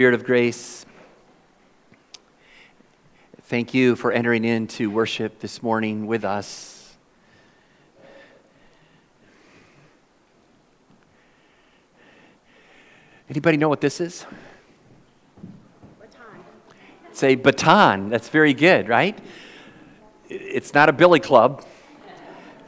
Spirit of grace, thank you for entering into worship this morning with us. Anybody know what this is? Baton. It's a baton. That's very good, right? It's not a billy club.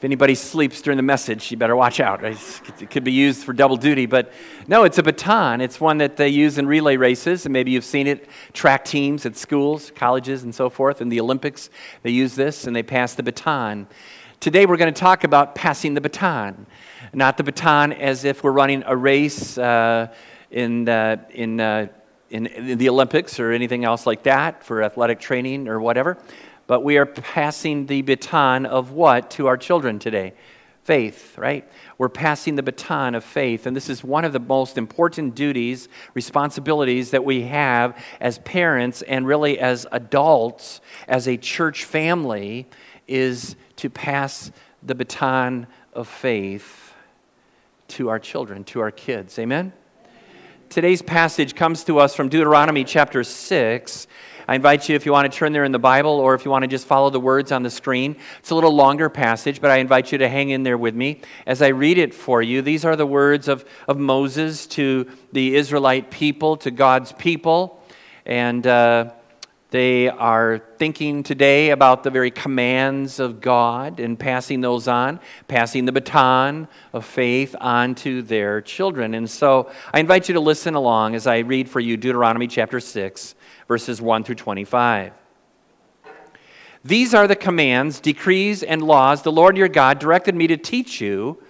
If anybody sleeps during the message, you better watch out. It could be used for double duty, but no, it's a baton. It's one that they use in relay races, and maybe you've seen it track teams at schools, colleges, and so forth. In the Olympics, they use this and they pass the baton. Today, we're going to talk about passing the baton, not the baton as if we're running a race uh, in, uh, in, uh, in, in the Olympics or anything else like that for athletic training or whatever but we are passing the baton of what to our children today? Faith, right? We're passing the baton of faith. And this is one of the most important duties, responsibilities that we have as parents and really as adults, as a church family, is to pass the baton of faith to our children, to our kids. Amen? Today's passage comes to us from Deuteronomy chapter 6. I invite you, if you want to turn there in the Bible or if you want to just follow the words on the screen. It's a little longer passage, but I invite you to hang in there with me as I read it for you. These are the words of, of Moses to the Israelite people, to God's people. And uh, they are thinking today about the very commands of God and passing those on, passing the baton of faith on to their children. And so I invite you to listen along as I read for you Deuteronomy chapter 6, verses 1 through 25. These are the commands, decrees, and laws the Lord your God directed me to teach you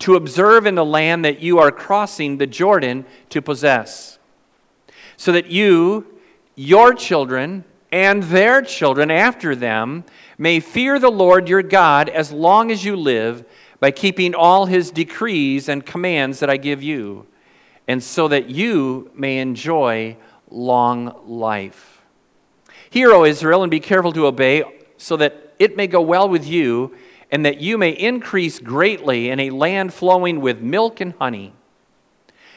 to observe in the land that you are crossing the Jordan to possess, so that you, your children, and their children after them may fear the Lord your God as long as you live by keeping all his decrees and commands that I give you, and so that you may enjoy long life. Hear, O Israel, and be careful to obey, so that it may go well with you, and that you may increase greatly in a land flowing with milk and honey,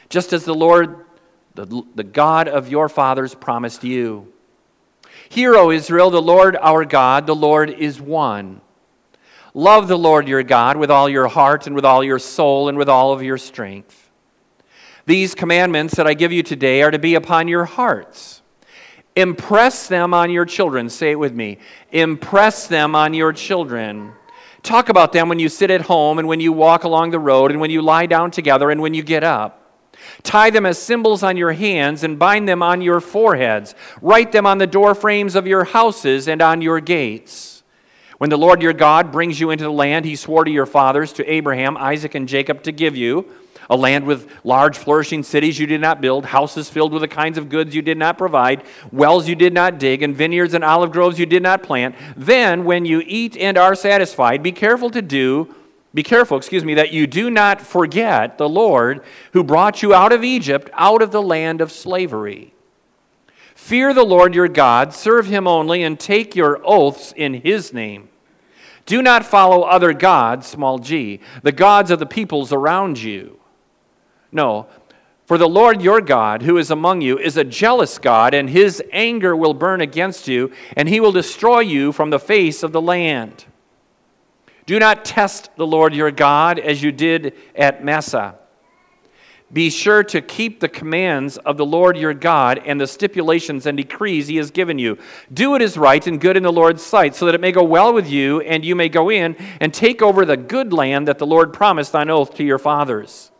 just as the Lord, the, the God of your fathers, promised you. Hear, O Israel, the Lord our God, the Lord is one. Love the Lord your God with all your heart and with all your soul and with all of your strength. These commandments that I give you today are to be upon your hearts. Impress them on your children. Say it with me. Impress them on your children. Talk about them when you sit at home and when you walk along the road and when you lie down together and when you get up. Tie them as symbols on your hands and bind them on your foreheads. Write them on the door frames of your houses and on your gates. When the Lord your God brings you into the land he swore to your fathers, to Abraham, Isaac, and Jacob, to give you, a land with large, flourishing cities you did not build, houses filled with the kinds of goods you did not provide, wells you did not dig, and vineyards and olive groves you did not plant. Then, when you eat and are satisfied, be careful to do, be careful, excuse me, that you do not forget the Lord who brought you out of Egypt, out of the land of slavery. Fear the Lord your God, serve him only, and take your oaths in his name. Do not follow other gods, small g, the gods of the peoples around you. No. For the Lord your God, who is among you, is a jealous God, and his anger will burn against you, and he will destroy you from the face of the land. Do not test the Lord your God as you did at Massah. Be sure to keep the commands of the Lord your God and the stipulations and decrees he has given you. Do what is right and good in the Lord's sight, so that it may go well with you, and you may go in and take over the good land that the Lord promised on oath to your fathers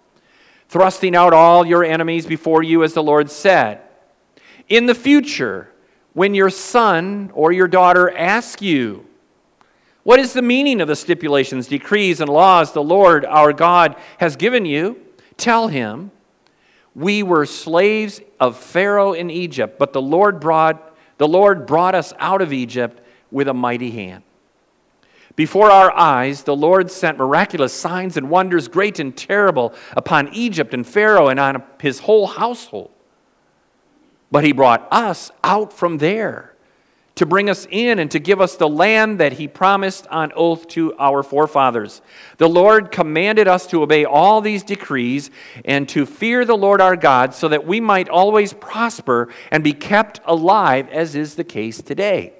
thrusting out all your enemies before you, as the Lord said. In the future, when your son or your daughter asks you, What is the meaning of the stipulations, decrees, and laws the Lord our God has given you? Tell him, We were slaves of Pharaoh in Egypt, but the Lord brought, the Lord brought us out of Egypt with a mighty hand. Before our eyes, the Lord sent miraculous signs and wonders, great and terrible, upon Egypt and Pharaoh and on his whole household. But he brought us out from there to bring us in and to give us the land that he promised on oath to our forefathers. The Lord commanded us to obey all these decrees and to fear the Lord our God so that we might always prosper and be kept alive, as is the case today.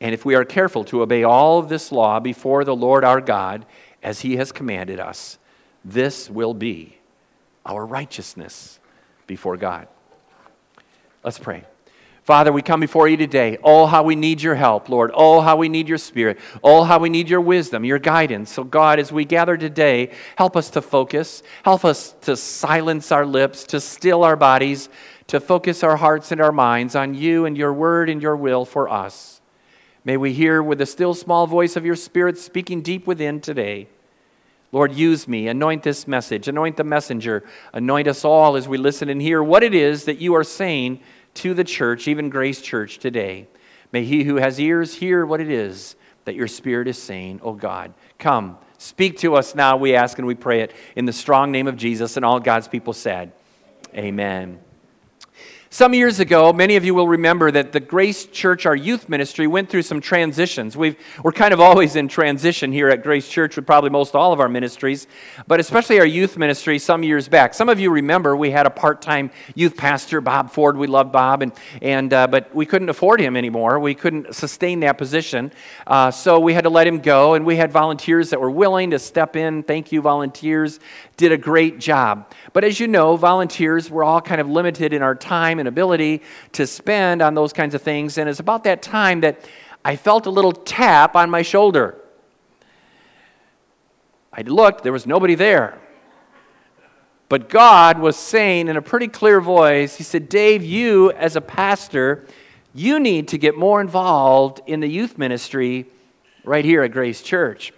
And if we are careful to obey all of this law before the Lord our God, as he has commanded us, this will be our righteousness before God. Let's pray. Father, we come before you today. Oh, how we need your help, Lord. Oh, how we need your spirit. Oh, how we need your wisdom, your guidance. So, God, as we gather today, help us to focus. Help us to silence our lips, to still our bodies, to focus our hearts and our minds on you and your word and your will for us. May we hear with the still small voice of your spirit speaking deep within today. Lord, use me. Anoint this message. Anoint the messenger. Anoint us all as we listen and hear what it is that you are saying to the church, even Grace Church today. May he who has ears hear what it is that your Spirit is saying, O God, come, speak to us now, we ask and we pray it in the strong name of Jesus. And all God's people said, Amen. Some years ago, many of you will remember that the Grace Church, our youth ministry, went through some transitions. we are kind of always in transition here at Grace Church with probably most all of our ministries, but especially our youth ministry some years back. Some of you remember we had a part time youth pastor, Bob Ford. We loved Bob, and, and, uh, but we couldn't afford him anymore. We couldn't sustain that position. Uh, so we had to let him go, and we had volunteers that were willing to step in. Thank you, volunteers. Did a great job. But as you know, volunteers were all kind of limited in our time and ability to spend on those kinds of things. And it's about that time that I felt a little tap on my shoulder. I looked, there was nobody there. But God was saying in a pretty clear voice, He said, Dave, you as a pastor, you need to get more involved in the youth ministry right here at Grace Church.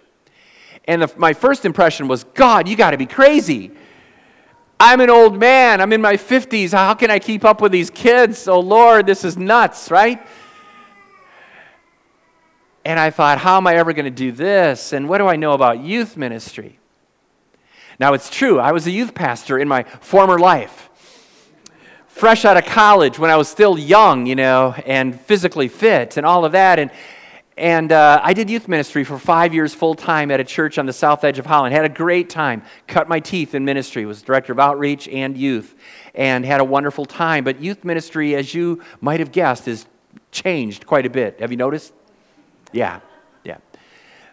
And the, my first impression was, God, you got to be crazy. I'm an old man. I'm in my 50s. How can I keep up with these kids? Oh, Lord, this is nuts, right? And I thought, how am I ever going to do this? And what do I know about youth ministry? Now, it's true, I was a youth pastor in my former life. Fresh out of college when I was still young, you know, and physically fit and all of that. And, and uh, I did youth ministry for five years full time at a church on the south edge of Holland. Had a great time. Cut my teeth in ministry. Was director of outreach and youth, and had a wonderful time. But youth ministry, as you might have guessed, has changed quite a bit. Have you noticed? Yeah, yeah.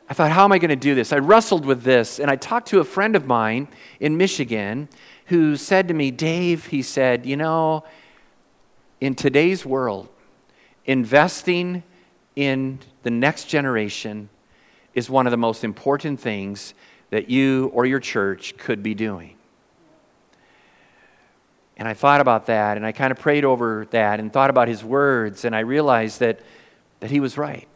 I thought, how am I going to do this? I wrestled with this, and I talked to a friend of mine in Michigan who said to me, Dave, he said, you know, in today's world, investing in the next generation is one of the most important things that you or your church could be doing. And I thought about that and I kind of prayed over that and thought about his words and I realized that, that he was right.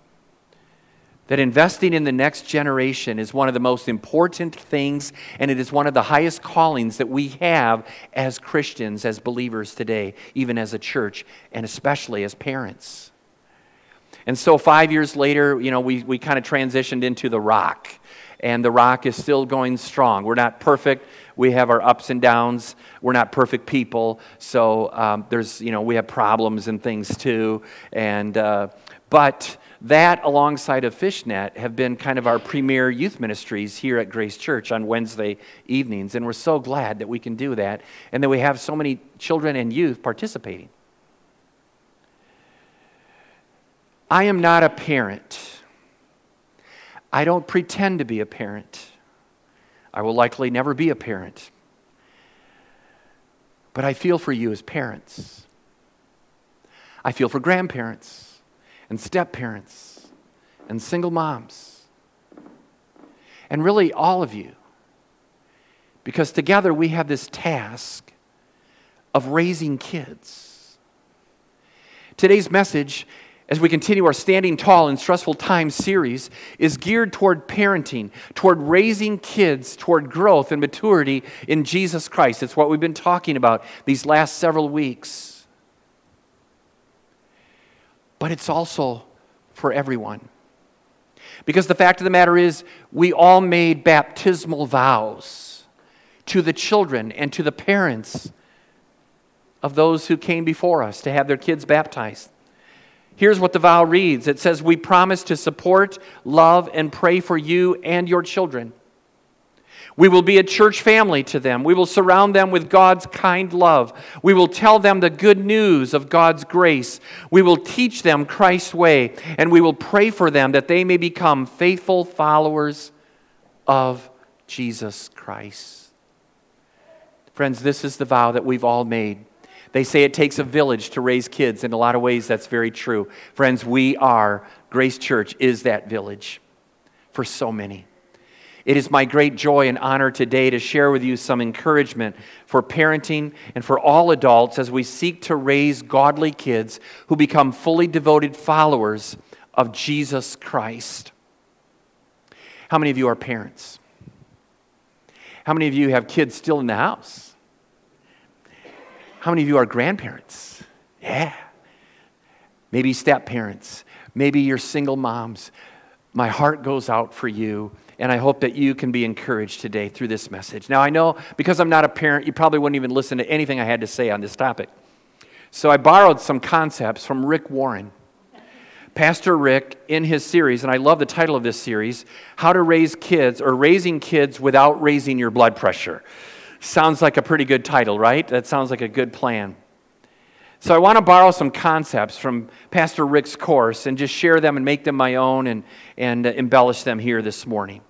That investing in the next generation is one of the most important things and it is one of the highest callings that we have as Christians, as believers today, even as a church, and especially as parents. And so five years later, you know, we, we kind of transitioned into the rock. And the rock is still going strong. We're not perfect. We have our ups and downs. We're not perfect people. So um, there's, you know, we have problems and things too. And, uh, but that, alongside of Fishnet, have been kind of our premier youth ministries here at Grace Church on Wednesday evenings. And we're so glad that we can do that and that we have so many children and youth participating. I am not a parent. I don't pretend to be a parent. I will likely never be a parent. But I feel for you as parents. I feel for grandparents and step parents and single moms. And really, all of you. Because together we have this task of raising kids. Today's message as we continue our Standing Tall in Stressful Times series, is geared toward parenting, toward raising kids, toward growth and maturity in Jesus Christ. It's what we've been talking about these last several weeks. But it's also for everyone. Because the fact of the matter is, we all made baptismal vows to the children and to the parents of those who came before us to have their kids baptized. Here's what the vow reads it says, We promise to support, love, and pray for you and your children. We will be a church family to them. We will surround them with God's kind love. We will tell them the good news of God's grace. We will teach them Christ's way, and we will pray for them that they may become faithful followers of Jesus Christ. Friends, this is the vow that we've all made. They say it takes a village to raise kids. In a lot of ways, that's very true. Friends, we are, Grace Church is that village for so many. It is my great joy and honor today to share with you some encouragement for parenting and for all adults as we seek to raise godly kids who become fully devoted followers of Jesus Christ. How many of you are parents? How many of you have kids still in the house? How many of you are grandparents? Yeah. Maybe step parents. Maybe you're single moms. My heart goes out for you, and I hope that you can be encouraged today through this message. Now, I know because I'm not a parent, you probably wouldn't even listen to anything I had to say on this topic. So I borrowed some concepts from Rick Warren. Pastor Rick, in his series, and I love the title of this series, How to Raise Kids or Raising Kids Without Raising Your Blood Pressure. Sounds like a pretty good title, right? That sounds like a good plan. So I want to borrow some concepts from Pastor Rick's course and just share them and make them my own and, and uh, embellish them here this morning.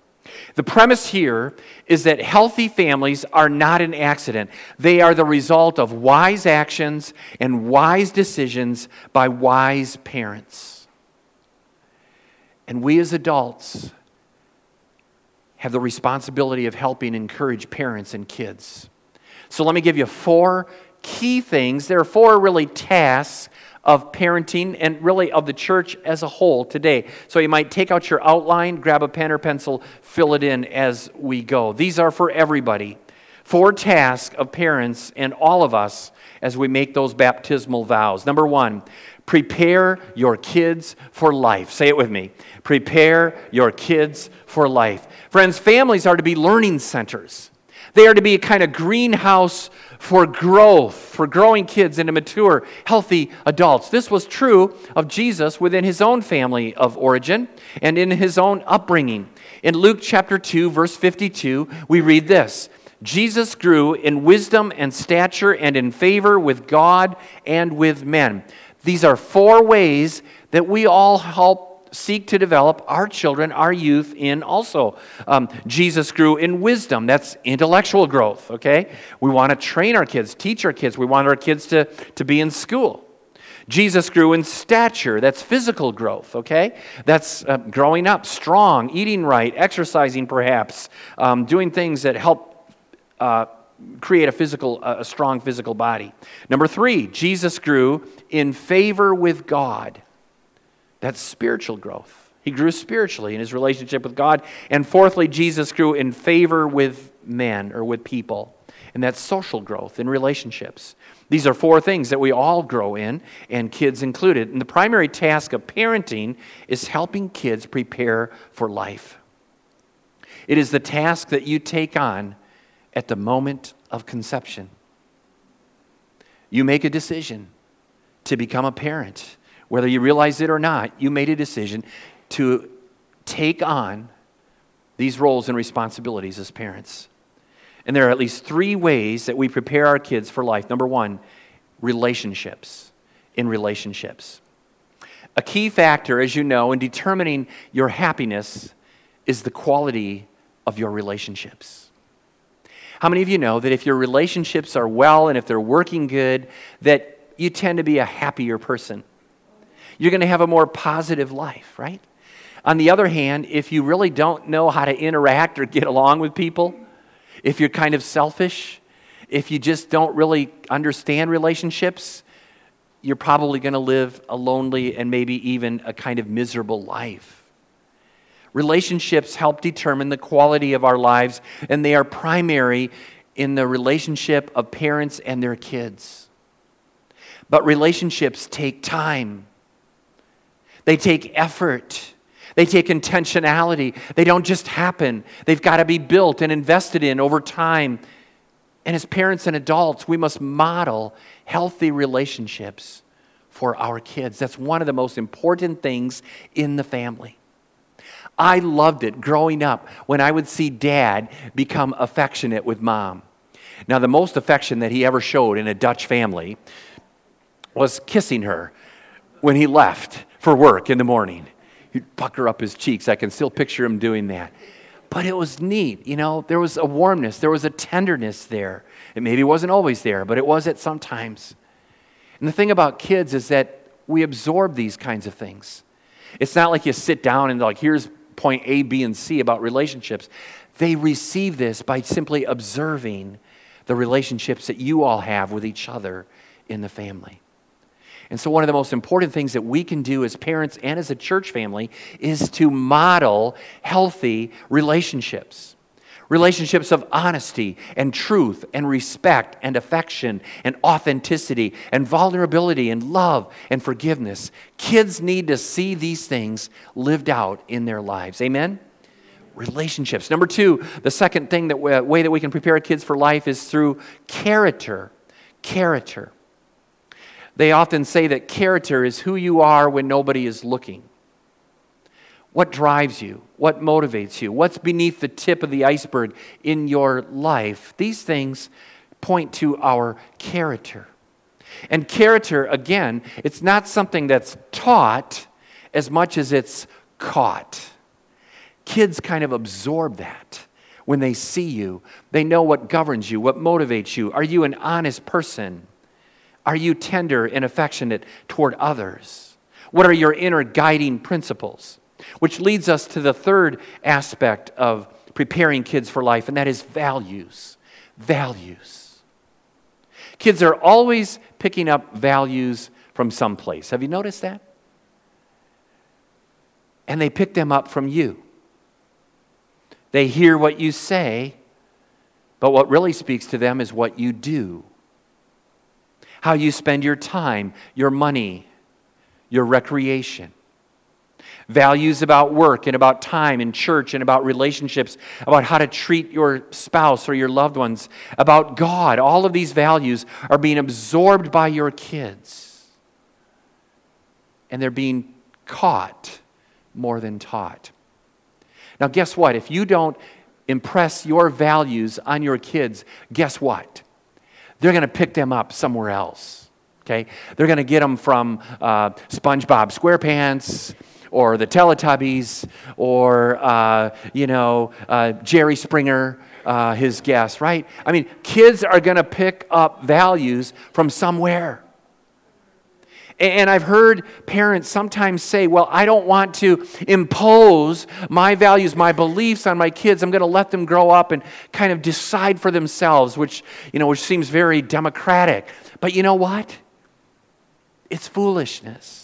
The premise here is that healthy families are not an accident. They are the result of wise actions and wise decisions by wise parents. And we as adults have the responsibility of helping encourage parents and kids. So let me give you four key things. There are four really tasks of parenting and really of the church as a whole today. So you might take out your outline, grab a pen or pencil, fill it in as we go. These are for everybody. Four tasks of parents and all of us as we make those baptismal vows. Number one, prepare your kids for life. Say it with me. Prepare your kids for life. Friends, families are to be learning centers. They are to be a kind of greenhouse for growth, for growing kids into mature, healthy adults. This was true of Jesus within his own family of origin and in his own upbringing. In Luke chapter 2, verse 52, we read this Jesus grew in wisdom and stature and in favor with God and with men. These are four ways that we all help seek to develop our children, our youth in also. Um, Jesus grew in wisdom. That's intellectual growth, okay? We want to train our kids, teach our kids. We want our kids to, to be in school. Jesus grew in stature. That's physical growth, okay? That's uh, growing up strong, eating right, exercising perhaps, um, doing things that help uh, create a physical, a strong physical body. Number three, Jesus grew in favor with God. That's spiritual growth. He grew spiritually in his relationship with God. And fourthly, Jesus grew in favor with men or with people. And that's social growth in relationships. These are four things that we all grow in, and kids included. And the primary task of parenting is helping kids prepare for life. It is the task that you take on at the moment of conception. You make a decision to become a parent whether you realize it or not, you made a decision to take on these roles and responsibilities as parents. And there are at least three ways that we prepare our kids for life. Number one, relationships. In relationships. A key factor, as you know, in determining your happiness is the quality of your relationships. How many of you know that if your relationships are well and if they're working good, that you tend to be a happier person? you're going to have a more positive life, right? On the other hand, if you really don't know how to interact or get along with people, if you're kind of selfish, if you just don't really understand relationships, you're probably going to live a lonely and maybe even a kind of miserable life. Relationships help determine the quality of our lives, and they are primary in the relationship of parents and their kids. But relationships take time. They take effort. They take intentionality. They don't just happen. They've got to be built and invested in over time. And as parents and adults, we must model healthy relationships for our kids. That's one of the most important things in the family. I loved it growing up when I would see dad become affectionate with mom. Now, the most affection that he ever showed in a Dutch family was kissing her when he left for work in the morning. He'd pucker up his cheeks. I can still picture him doing that. But it was neat, you know, there was a warmness, there was a tenderness there. It maybe wasn't always there, but it was at some times. And the thing about kids is that we absorb these kinds of things. It's not like you sit down and like, here's point A, B, and C about relationships. They receive this by simply observing the relationships that you all have with each other in the family. And so, one of the most important things that we can do as parents and as a church family is to model healthy relationships. Relationships of honesty and truth and respect and affection and authenticity and vulnerability and love and forgiveness. Kids need to see these things lived out in their lives. Amen? Relationships. Number two, the second thing that way that we can prepare kids for life is through character. Character. They often say that character is who you are when nobody is looking. What drives you? What motivates you? What's beneath the tip of the iceberg in your life? These things point to our character. And character, again, it's not something that's taught as much as it's caught. Kids kind of absorb that when they see you. They know what governs you, what motivates you. Are you an honest person? Are you tender and affectionate toward others? What are your inner guiding principles? Which leads us to the third aspect of preparing kids for life, and that is values. Values. Kids are always picking up values from someplace. Have you noticed that? And they pick them up from you. They hear what you say, but what really speaks to them is what you do how you spend your time, your money, your recreation. Values about work and about time and church and about relationships, about how to treat your spouse or your loved ones, about God. All of these values are being absorbed by your kids. And they're being caught more than taught. Now, guess what? If you don't impress your values on your kids, guess what? they're going to pick them up somewhere else. Okay? They're going to get them from uh, SpongeBob SquarePants or the Teletubbies or, uh, you know, uh, Jerry Springer, uh, his guest, right? I mean, kids are going to pick up values from somewhere. And I've heard parents sometimes say, Well, I don't want to impose my values, my beliefs on my kids. I'm going to let them grow up and kind of decide for themselves, which, you know, which seems very democratic. But you know what? It's foolishness.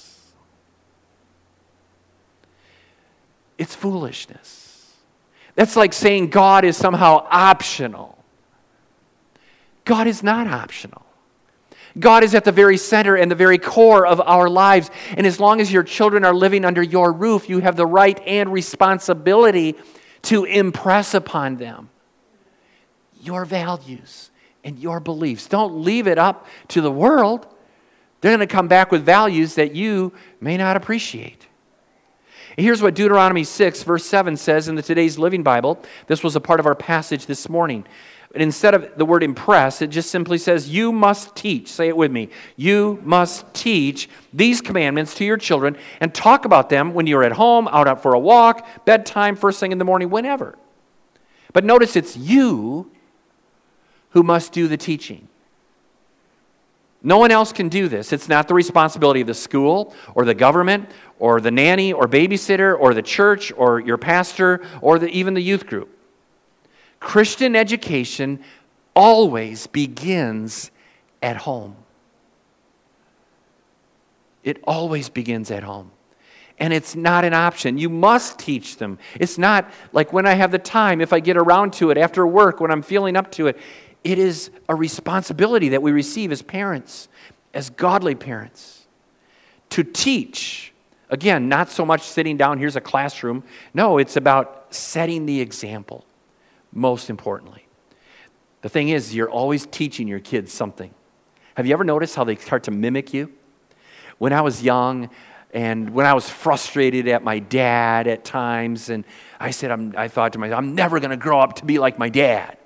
It's foolishness. That's like saying God is somehow optional. God is not optional. God is at the very center and the very core of our lives. And as long as your children are living under your roof, you have the right and responsibility to impress upon them your values and your beliefs. Don't leave it up to the world. They're going to come back with values that you may not appreciate. Here's what Deuteronomy 6, verse 7 says in the Today's Living Bible. This was a part of our passage this morning. But instead of the word impress, it just simply says, You must teach. Say it with me. You must teach these commandments to your children and talk about them when you're at home, out for a walk, bedtime, first thing in the morning, whenever. But notice it's you who must do the teaching. No one else can do this. It's not the responsibility of the school or the government or the nanny or babysitter or the church or your pastor or the, even the youth group. Christian education always begins at home. It always begins at home. And it's not an option. You must teach them. It's not like when I have the time, if I get around to it after work, when I'm feeling up to it. It is a responsibility that we receive as parents, as godly parents, to teach. Again, not so much sitting down, here's a classroom. No, it's about setting the example most importantly. The thing is, you're always teaching your kids something. Have you ever noticed how they start to mimic you? When I was young, and when I was frustrated at my dad at times, and I said, I'm, I thought to myself, I'm never going to grow up to be like my dad.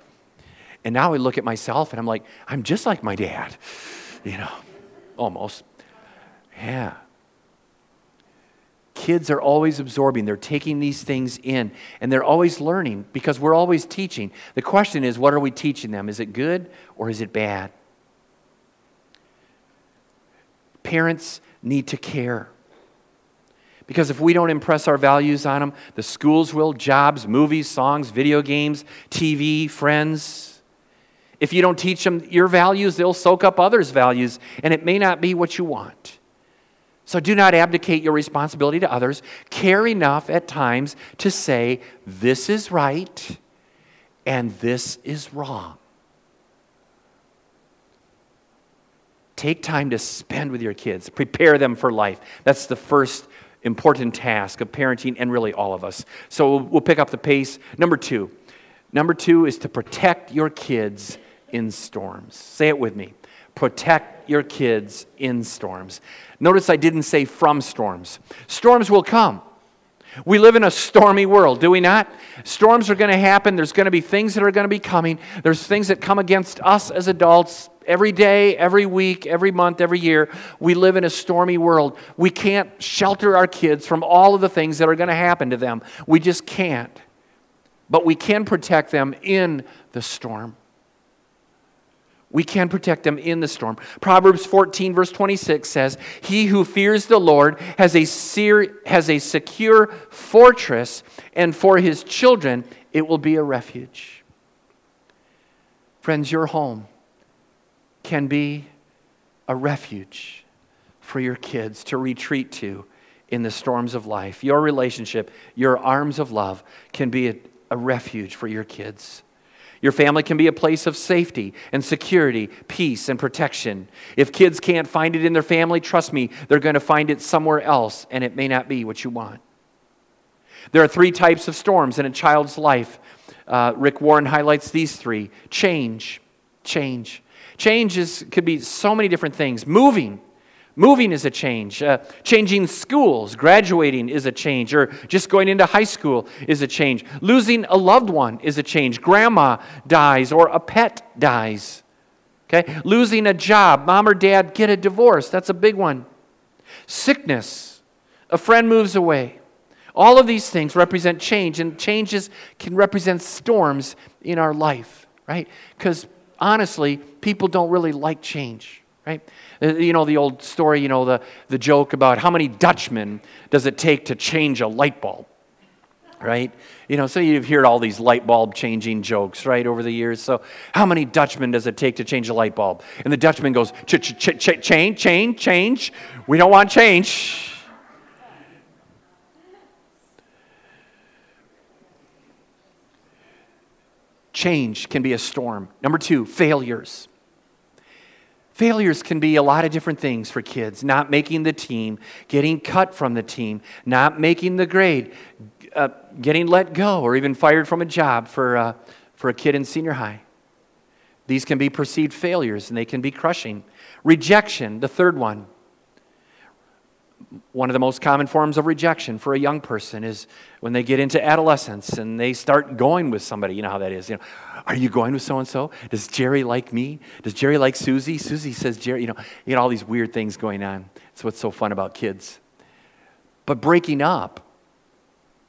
And now I look at myself and I'm like, I'm just like my dad, you know, almost. Yeah. Kids are always absorbing, they're taking these things in, and they're always learning because we're always teaching. The question is, what are we teaching them? Is it good or is it bad? Parents need to care. Because if we don't impress our values on them, the schools will, jobs, movies, songs, video games, TV, friends. If you don't teach them your values, they'll soak up others' values, and it may not be what you want. So do not abdicate your responsibility to others. Care enough at times to say, this is right and this is wrong. Take time to spend with your kids, prepare them for life. That's the first important task of parenting and really all of us. So we'll, pick up the pace. Number two. Number two is to protect your kids in storms. Say it with me. Protect your kids in storms. Notice I didn't say from storms. Storms will come. We live in a stormy world, do we not? Storms are going to happen. There's going to be things that are going to be coming. There's things that come against us as adults every day, every week, every month, every year. We live in a stormy world. We can't shelter our kids from all of the things that are going to happen to them. We just can't. But we can protect them in the storm. We can protect them in the storm. Proverbs 14, verse 26 says, He who fears the Lord has a, seer, has a secure fortress, and for his children it will be a refuge. Friends, your home can be a refuge for your kids to retreat to in the storms of life. Your relationship, your arms of love, can be a, a refuge for your kids. Your family can be a place of safety and security, peace and protection. If kids can't find it in their family, trust me, they're going to find it somewhere else, and it may not be what you want. There are three types of storms in a child's life. Uh, Rick Warren highlights these three change, change. Change is, could be so many different things. Moving, Moving is a change. Uh, changing schools, graduating is a change, or just going into high school is a change. Losing a loved one is a change. Grandma dies or a pet dies. Okay? Losing a job, mom or dad get a divorce. That's a big one. Sickness, a friend moves away. All of these things represent change, and changes can represent storms in our life, right? Because honestly, people don't really like change right? Uh, you know the old story, you know, the, the joke about how many Dutchmen does it take to change a light bulb, right? You know, so you've heard all these light bulb changing jokes, right, over the years. So, how many Dutchmen does it take to change a light bulb? And the Dutchman goes, ch ch ch ch change, change, change. We don't want change. Change can be a storm. Number two, failures. Failures can be a lot of different things for kids not making the team, getting cut from the team, not making the grade, uh, getting let go, or even fired from a job for, uh, for a kid in senior high. These can be perceived failures and they can be crushing. Rejection, the third one one of the most common forms of rejection for a young person is when they get into adolescence and they start going with somebody. You know how that is. You know, are you going with so and so? Does Jerry like me? Does Jerry like Susie? Susie says Jerry. You know, you know all these weird things going on. It's what's so fun about kids. But breaking up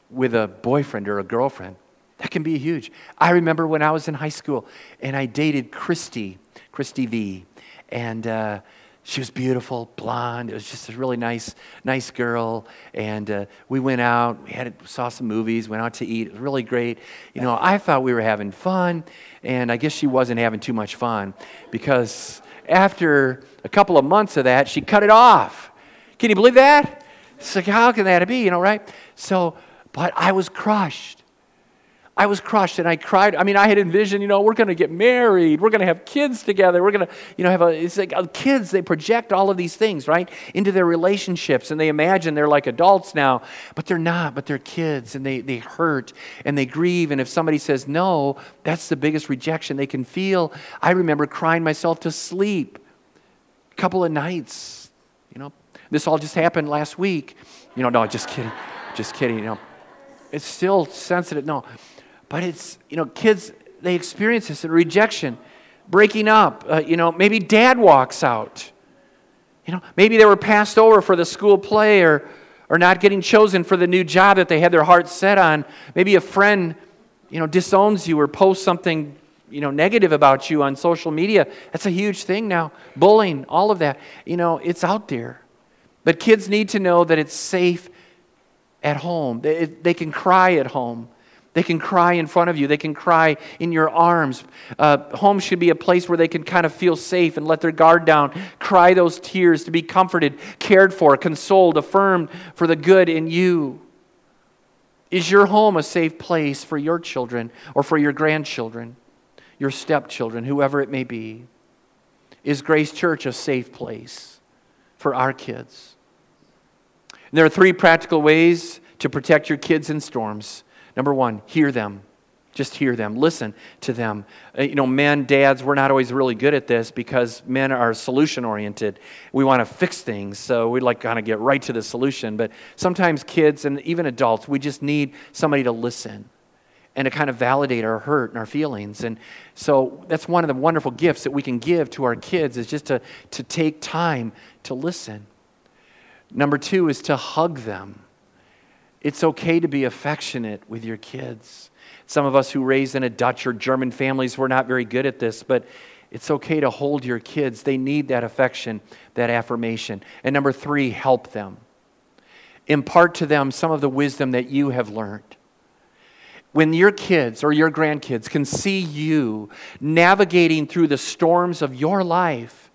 with a boyfriend or a girlfriend, that can be huge. I remember when I was in high school and I dated Christy, Christy V, and. Uh, she was beautiful, blonde. It was just a really nice, nice girl. And uh, we went out, we had saw some movies, went out to eat. It was really great. You know, I thought we were having fun, and I guess she wasn't having too much fun because after a couple of months of that, she cut it off. Can you believe that? It's like, how can that be? You know, right? So, but I was crushed. I was crushed and I cried. I mean, I had envisioned, you know, we're going to get married. We're going to have kids together. We're going to, you know, have a, it's like uh, kids, they project all of these things, right, into their relationships and they imagine they're like adults now, but they're not, but they're kids and they, they hurt and they grieve. And if somebody says no, that's the biggest rejection they can feel. I remember crying myself to sleep a couple of nights, you know. This all just happened last week. You know, no, just kidding. Just kidding, you know. It's still sensitive. No. But it's, you know, kids, they experience this and rejection, breaking up. Uh, you know, maybe dad walks out. You know, maybe they were passed over for the school play or, or not getting chosen for the new job that they had their heart set on. Maybe a friend, you know, disowns you or posts something, you know, negative about you on social media. That's a huge thing now. Bullying, all of that. You know, it's out there. But kids need to know that it's safe at home. They, they can cry at home. They can cry in front of you. They can cry in your arms. Uh, home should be a place where they can kind of feel safe and let their guard down, cry those tears to be comforted, cared for, consoled, affirmed for the good in you. Is your home a safe place for your children or for your grandchildren, your stepchildren, whoever it may be? Is Grace Church a safe place for our kids? And there are three practical ways to protect your kids in storms. Number one, hear them. Just hear them. Listen to them. Uh, you know, men, dads, we're not always really good at this because men are solution oriented. We want to fix things, so we like kind of get right to the solution. But sometimes kids and even adults, we just need somebody to listen and to kind of validate our hurt and our feelings. And so that's one of the wonderful gifts that we can give to our kids is just to, to take time to listen. Number two is to hug them. It's okay to be affectionate with your kids. Some of us who raised in a Dutch or German families, we're not very good at this, but it's okay to hold your kids. They need that affection, that affirmation. And number three, help them. Impart to them some of the wisdom that you have learned. When your kids or your grandkids can see you navigating through the storms of your life,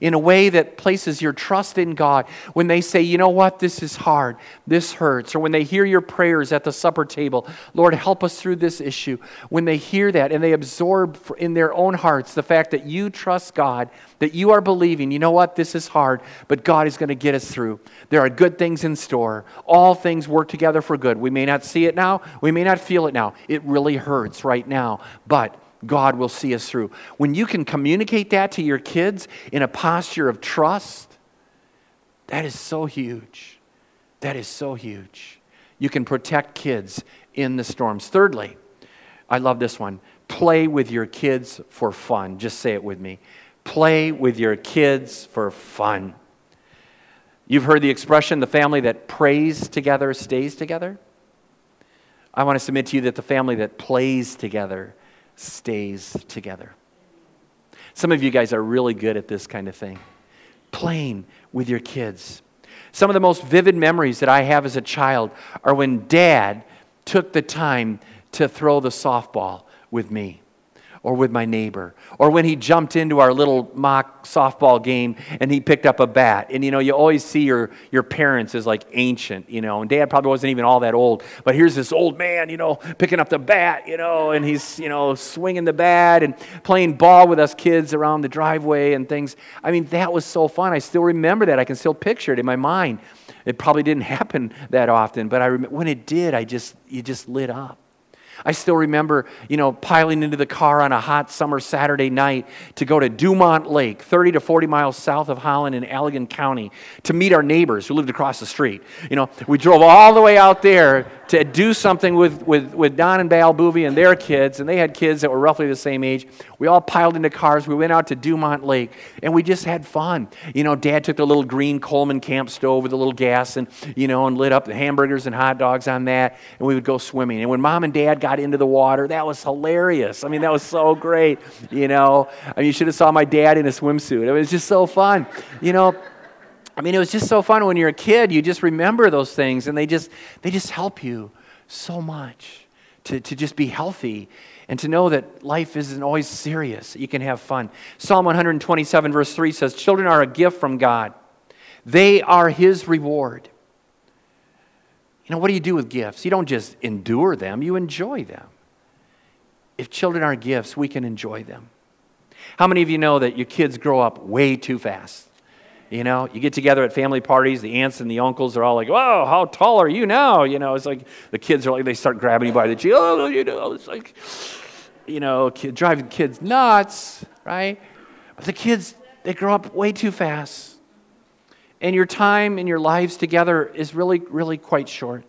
in a way that places your trust in God. When they say, you know what, this is hard, this hurts, or when they hear your prayers at the supper table, Lord, help us through this issue. When they hear that and they absorb in their own hearts the fact that you trust God, that you are believing, you know what, this is hard, but God is going to get us through. There are good things in store. All things work together for good. We may not see it now, we may not feel it now. It really hurts right now, but God will see us through. When you can communicate that to your kids in a posture of trust, that is so huge. That is so huge. You can protect kids in the storms. Thirdly, I love this one play with your kids for fun. Just say it with me. Play with your kids for fun. You've heard the expression the family that prays together stays together. I want to submit to you that the family that plays together stays together. Some of you guys are really good at this kind of thing. Playing with your kids. Some of the most vivid memories that I have as a child are when dad took the time to throw the softball with me or with my neighbor, or when he jumped into our little mock softball game and he picked up a bat. And you know, you always see your, your parents as like ancient, you know, and dad probably wasn't even all that old, but here's this old man, you know, picking up the bat, you know, and he's, you know, swinging the bat and playing ball with us kids around the driveway and things. I mean, that was so fun. I still remember that. I can still picture it in my mind. It probably didn't happen that often, but I rem- when it did, I just, you just lit up. I still remember, you know, piling into the car on a hot summer Saturday night to go to Dumont Lake, 30 to 40 miles south of Holland in Allegan County, to meet our neighbors who lived across the street. You know, we drove all the way out there to do something with, with, with Don and Val Boovy and their kids, and they had kids that were roughly the same age. We all piled into cars. We went out to Dumont Lake, and we just had fun. You know, Dad took the little green Coleman camp stove with a little gas and, you know, and lit up the hamburgers and hot dogs on that, and we would go swimming. And when Mom and Dad got got into the water. That was hilarious. I mean, that was so great. You know, I mean, you should have saw my dad in a swimsuit. It was just so fun. You know, I mean, it was just so fun when you're a kid. You just remember those things, and they just they just help you so much to, to just be healthy and to know that life isn't always serious. You can have fun. Psalm 127, verse 3 says, Children are a gift from God, they are His reward. You know, what do you do with gifts? You don't just endure them, you enjoy them. if children are gifts, we can enjoy them. How many of you know that your kids grow up way too fast? You know, you get together at family parties, the aunts and the uncles are all like, Whoa, how tall are you now? You know, it's like the kids are like, they start grabbing you by the chin. Oh, you know, it's like, you know, kid, driving kids nuts, right? But the kids, they grow up way too fast. And your time and your lives together is really, really quite short.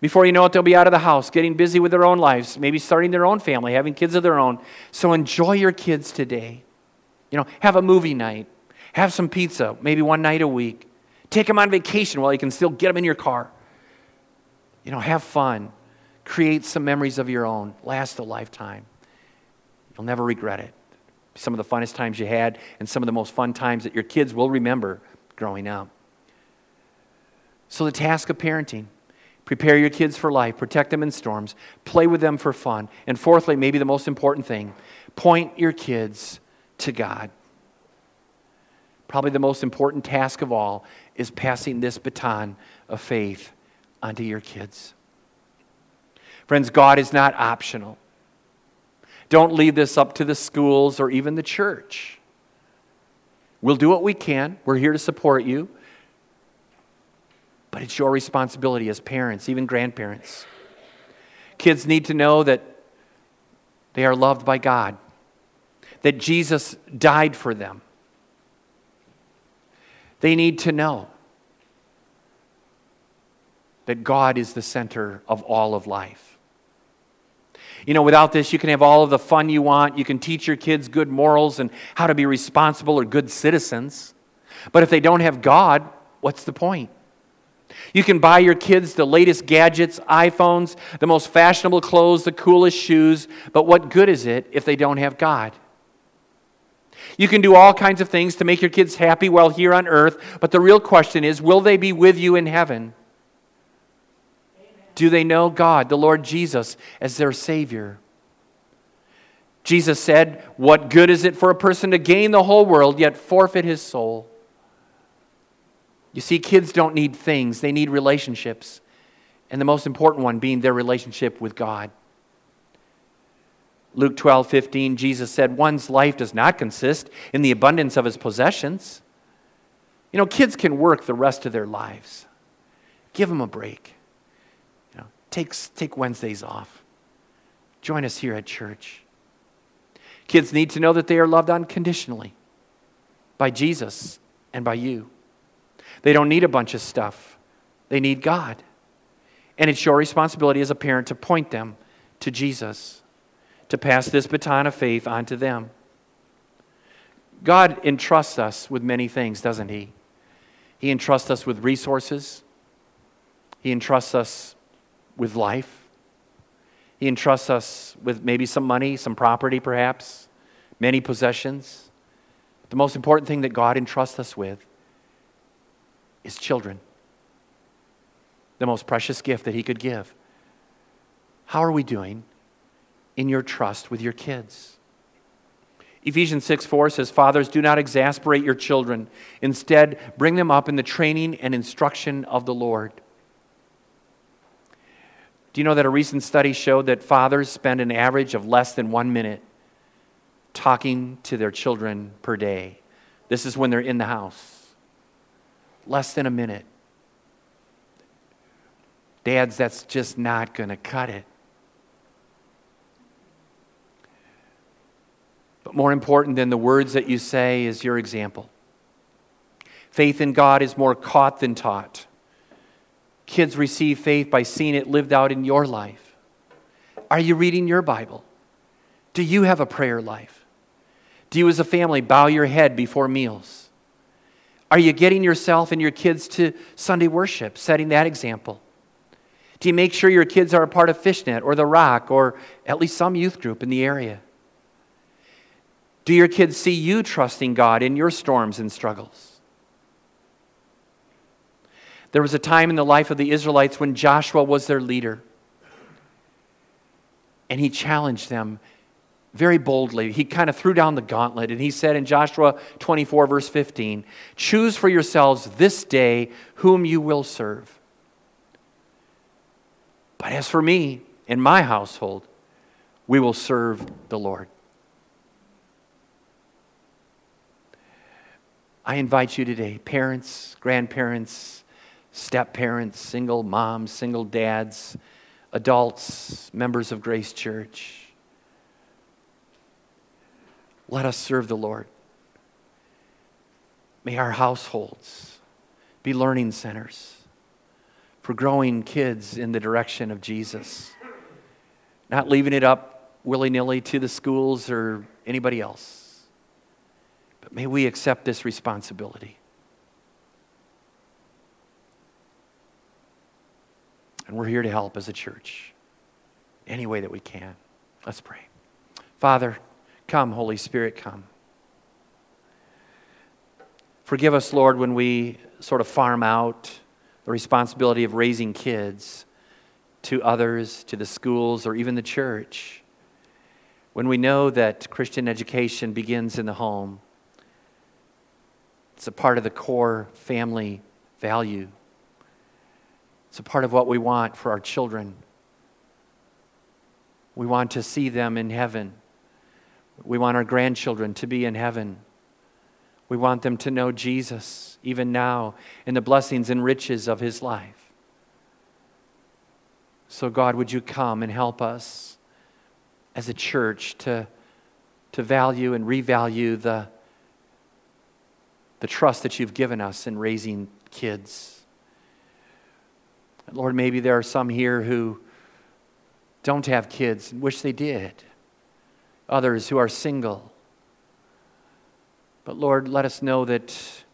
Before you know it, they'll be out of the house, getting busy with their own lives, maybe starting their own family, having kids of their own. So enjoy your kids today. You know, have a movie night, have some pizza, maybe one night a week. Take them on vacation while you can still get them in your car. You know, have fun. Create some memories of your own. Last a lifetime. You'll never regret it. Some of the funnest times you had, and some of the most fun times that your kids will remember growing up. So, the task of parenting prepare your kids for life, protect them in storms, play with them for fun. And fourthly, maybe the most important thing, point your kids to God. Probably the most important task of all is passing this baton of faith onto your kids. Friends, God is not optional. Don't leave this up to the schools or even the church. We'll do what we can. We're here to support you. But it's your responsibility as parents, even grandparents. Kids need to know that they are loved by God, that Jesus died for them. They need to know that God is the center of all of life. You know, without this, you can have all of the fun you want. You can teach your kids good morals and how to be responsible or good citizens. But if they don't have God, what's the point? You can buy your kids the latest gadgets, iPhones, the most fashionable clothes, the coolest shoes, but what good is it if they don't have God? You can do all kinds of things to make your kids happy while here on earth, but the real question is will they be with you in heaven? Do they know God, the Lord Jesus, as their Savior? Jesus said, What good is it for a person to gain the whole world yet forfeit his soul? You see, kids don't need things, they need relationships. And the most important one being their relationship with God. Luke 12, 15, Jesus said, One's life does not consist in the abundance of his possessions. You know, kids can work the rest of their lives. Give them a break. Take, take Wednesdays off. Join us here at church. Kids need to know that they are loved unconditionally by Jesus and by you. They don't need a bunch of stuff, they need God. And it's your responsibility as a parent to point them to Jesus, to pass this baton of faith on to them. God entrusts us with many things, doesn't He? He entrusts us with resources, He entrusts us with life. He entrusts us with maybe some money, some property perhaps, many possessions. The most important thing that God entrusts us with is children. The most precious gift that He could give. How are we doing in your trust with your kids? Ephesians 6 4 says, Fathers, do not exasperate your children. Instead, bring them up in the training and instruction of the Lord. Do you know that a recent study showed that fathers spend an average of less than one minute talking to their children per day? This is when they're in the house. Less than a minute. Dads, that's just not going to cut it. But more important than the words that you say is your example. Faith in God is more caught than taught. Kids receive faith by seeing it lived out in your life. Are you reading your Bible? Do you have a prayer life? Do you, as a family, bow your head before meals? Are you getting yourself and your kids to Sunday worship, setting that example? Do you make sure your kids are a part of Fishnet or The Rock or at least some youth group in the area? Do your kids see you trusting God in your storms and struggles? There was a time in the life of the Israelites when Joshua was their leader. And he challenged them very boldly. He kind of threw down the gauntlet and he said in Joshua 24, verse 15, Choose for yourselves this day whom you will serve. But as for me and my household, we will serve the Lord. I invite you today, parents, grandparents, step parents, single moms, single dads, adults, members of Grace Church. Let us serve the Lord. May our households be learning centers for growing kids in the direction of Jesus, not leaving it up willy nilly to the schools or anybody else. But may we accept this responsibility. And we're here to help as a church any way that we can. Let's pray. Father, come, Holy Spirit, come. Forgive us, Lord, when we sort of farm out the responsibility of raising kids to others, to the schools, or even the church. When we know that Christian education begins in the home, it's a part of the core family value. It's a part of what we want for our children. We want to see them in heaven. We want our grandchildren to be in heaven. We want them to know Jesus, even now, in the blessings and riches of his life. So, God, would you come and help us as a church to, to value and revalue the, the trust that you've given us in raising kids? Lord, maybe there are some here who don't have kids and wish they did, others who are single. But Lord, let us know that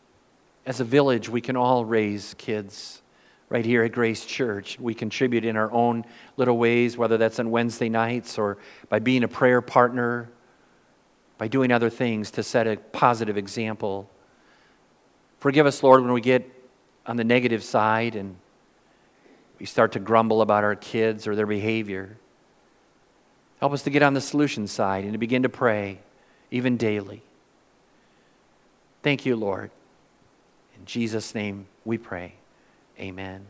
as a village, we can all raise kids right here at Grace Church. We contribute in our own little ways, whether that's on Wednesday nights or by being a prayer partner, by doing other things to set a positive example. Forgive us, Lord, when we get on the negative side and we start to grumble about our kids or their behavior. Help us to get on the solution side and to begin to pray, even daily. Thank you, Lord. In Jesus' name we pray. Amen.